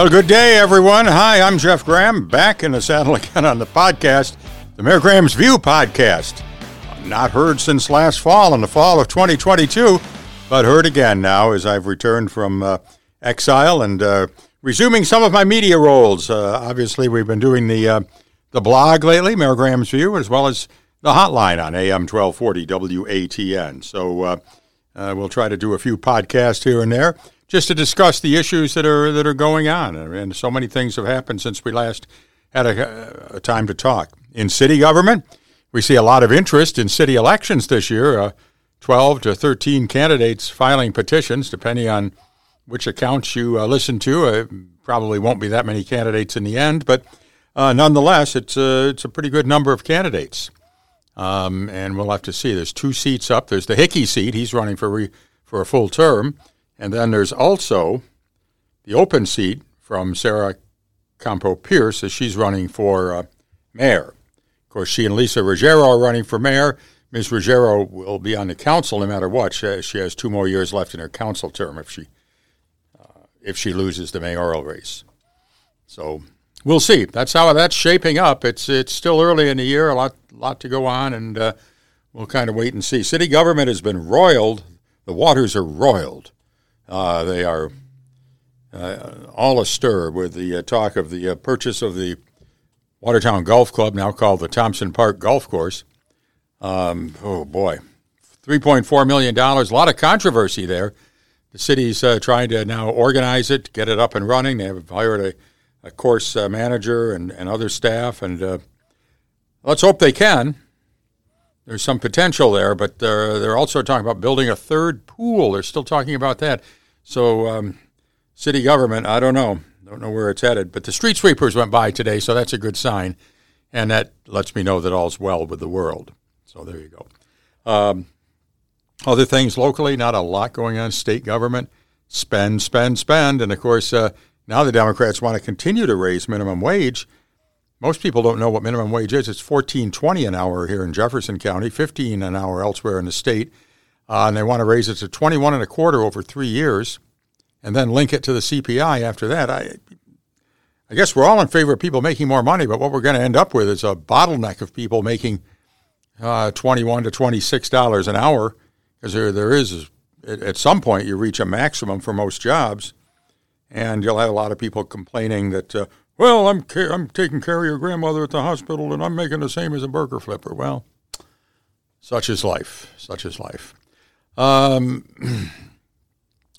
Well, good day, everyone. Hi, I'm Jeff Graham, back in the saddle again on the podcast, the Mayor Graham's View podcast. Not heard since last fall, in the fall of 2022, but heard again now as I've returned from uh, exile and uh, resuming some of my media roles. Uh, obviously, we've been doing the uh, the blog lately, Mayor Graham's View, as well as the hotline on AM 1240 WATN. So uh, uh, we'll try to do a few podcasts here and there just to discuss the issues that are that are going on. And so many things have happened since we last had a, a time to talk. In city government, we see a lot of interest in city elections this year. Uh, 12 to 13 candidates filing petitions, depending on which accounts you uh, listen to. Uh, probably won't be that many candidates in the end, but uh, nonetheless, it's a, it's a pretty good number of candidates. Um, and we'll have to see. There's two seats up. There's the Hickey seat. He's running for re, for a full term. And then there's also the open seat from Sarah Compeau-Pierce as she's running for uh, mayor. Of course, she and Lisa Ruggiero are running for mayor. Ms. Ruggiero will be on the council no matter what. She, she has two more years left in her council term if she uh, if she loses the mayoral race. So we'll see. That's how that's shaping up. It's it's still early in the year, a lot lot to go on, and uh, we'll kind of wait and see. City government has been roiled. The waters are roiled uh, they are uh, all astir with the uh, talk of the uh, purchase of the Watertown Golf Club, now called the Thompson Park Golf Course. Um, oh boy, $3.4 million. A lot of controversy there. The city's uh, trying to now organize it, get it up and running. They have hired a, a course uh, manager and, and other staff, and let's hope they can there's some potential there, but they're, they're also talking about building a third pool. They're still talking about that. So, um, city government, I don't know. Don't know where it's headed. But the street sweepers went by today, so that's a good sign. And that lets me know that all's well with the world. So there you go. Um, other things locally, not a lot going on. State government, spend, spend, spend. And of course, uh, now the Democrats want to continue to raise minimum wage. Most people don't know what minimum wage is. It's fourteen twenty an hour here in Jefferson County, fifteen an hour elsewhere in the state. Uh, and they want to raise it to 21 and a quarter over three years and then link it to the CPI after that. I, I guess we're all in favor of people making more money, but what we're going to end up with is a bottleneck of people making uh, 21 to $26 an hour because there, there is, at some point, you reach a maximum for most jobs. And you'll have a lot of people complaining that, uh, well, I'm, ca- I'm taking care of your grandmother at the hospital and I'm making the same as a burger flipper. Well, such is life. Such is life. Um,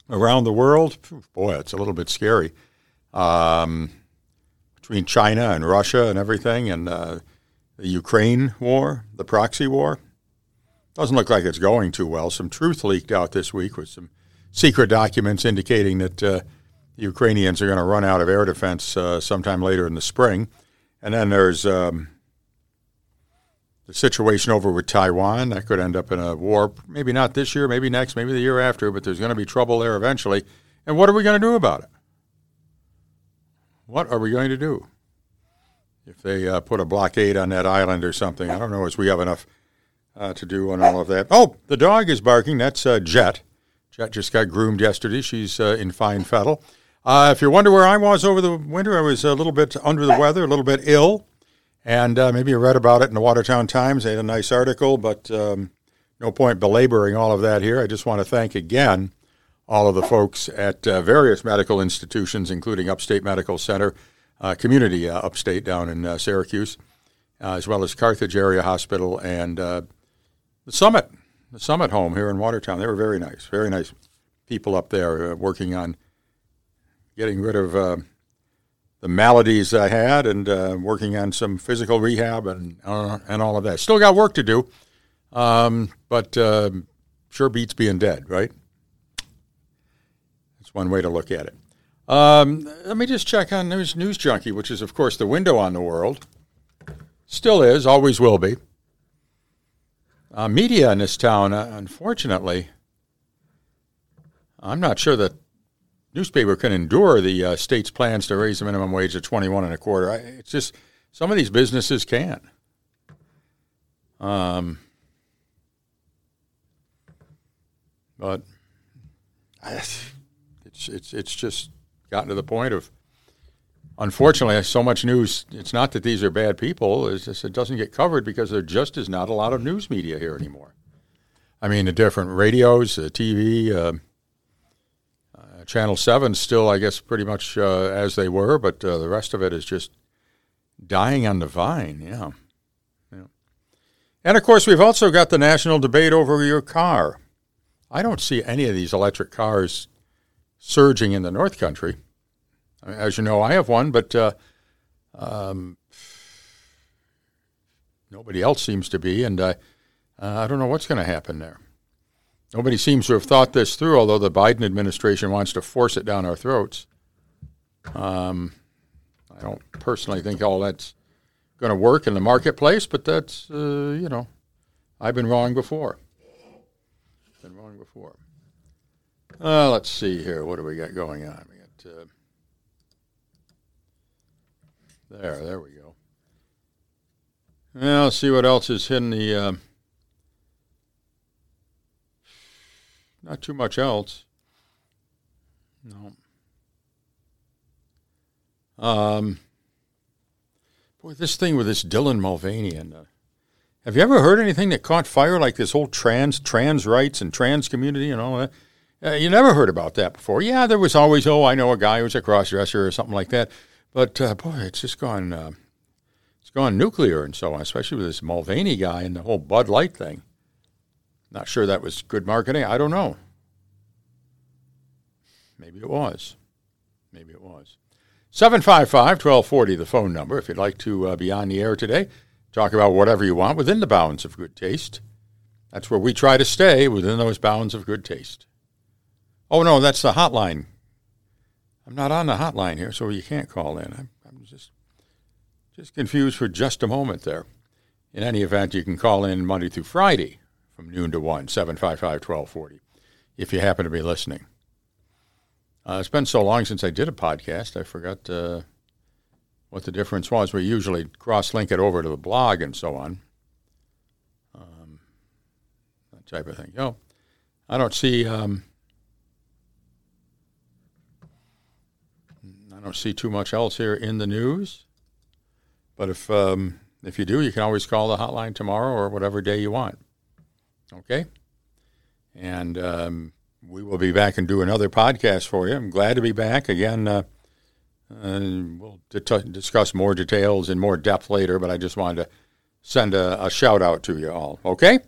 around the world, boy, it's a little bit scary. Um, between China and Russia and everything, and uh, the Ukraine war, the proxy war, doesn't look like it's going too well. Some truth leaked out this week with some secret documents indicating that uh, the Ukrainians are going to run out of air defense uh, sometime later in the spring. And then there's um, the situation over with Taiwan. That could end up in a war, maybe not this year, maybe next, maybe the year after, but there's going to be trouble there eventually. And what are we going to do about it? What are we going to do? If they uh, put a blockade on that island or something, I don't know as we have enough uh, to do on all of that. Oh, the dog is barking. That's uh, Jet. Jet just got groomed yesterday. She's uh, in fine fettle. Uh, if you wonder where I was over the winter, I was a little bit under the weather, a little bit ill. And uh, maybe you read about it in the Watertown Times. They had a nice article, but um, no point belaboring all of that here. I just want to thank again all of the folks at uh, various medical institutions, including Upstate Medical Center, uh, community uh, upstate down in uh, Syracuse, as well as Carthage Area Hospital and the Summit, the Summit Home here in Watertown. They were very nice, very nice people up there working on getting rid of the maladies I had and uh, working on some physical rehab and uh, and all of that. Still got work to do, um, but uh, sure beats being dead, right? That's one way to look at it. Um, let me just check on News News Junkie, which is of course the window on the world. Still is, always will be. Uh, media in this town, uh, unfortunately, I'm not sure that newspaper can endure the uh, state's plans to raise the minimum wage to 21 and a quarter. I, it's just some of these businesses can't. Um, but it's it's it's just gotten to the point of unfortunately, so much news. It's not that these are bad people; it's just it doesn't get covered because there just is not a lot of news media here anymore. I mean, the different radios, uh, TV, uh, uh, Channel Seven, still, I guess, pretty much uh, as they were, but uh, the rest of it is just dying on the vine. Yeah. yeah. And of course, we've also got the national debate over your car. I don't see any of these electric cars surging in the North Country. I mean, As you know, I have one, but uh, um, nobody else seems to be, and uh, I don't know what's going to happen there. Nobody seems to have thought this through, although the Biden administration wants to force it down our throats. Um, I don't personally think all that's going to work in the marketplace, but that's, uh, you know, I've been wrong before. Been wrong before. Uh, let's see here. What do we got going on? We got. Uh, there, there we go. Now, see what else is in the. Not too much else. No. Um, boy, this thing with this Dylan Mulvaney and uh, have you ever heard anything that caught fire like this whole trans trans rights and trans community and all that? Uh, you never heard about that before. Yeah, there was always, oh, I know a guy who's a crossdresser or something like that. But uh, boy, it's just gone. Uh, it's gone nuclear and so on, especially with this Mulvaney guy and the whole Bud Light thing. Not sure that was good marketing. I don't know. Maybe it was. Maybe it was. 755 1240, the phone number, if you'd like to uh, be on the air today. Talk about whatever you want within the bounds of good taste. That's where we try to stay within those bounds of good taste. Oh, no, that's the hotline I'm not on the hotline here, so you can't call in. I'm, I'm just just confused for just a moment there. In any event, you can call in Monday through Friday from noon to 1, 755 1240, if you happen to be listening. Uh, it's been so long since I did a podcast, I forgot uh, what the difference was. We usually cross link it over to the blog and so on. Um, that type of thing. Yo, I don't see. Um, I don't see too much else here in the news. But if um, if you do, you can always call the hotline tomorrow or whatever day you want. Okay? And um, we will be back and do another podcast for you. I'm glad to be back again. Uh, we'll discuss more details in more depth later, but I just wanted to send a, a shout out to you all. Okay?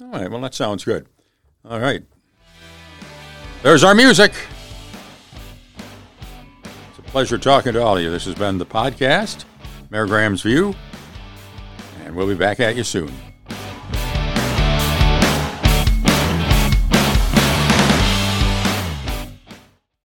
All right. Well, that sounds good. All right. There's our music. It's a pleasure talking to all of you. This has been the podcast, Mayor Graham's View, and we'll be back at you soon.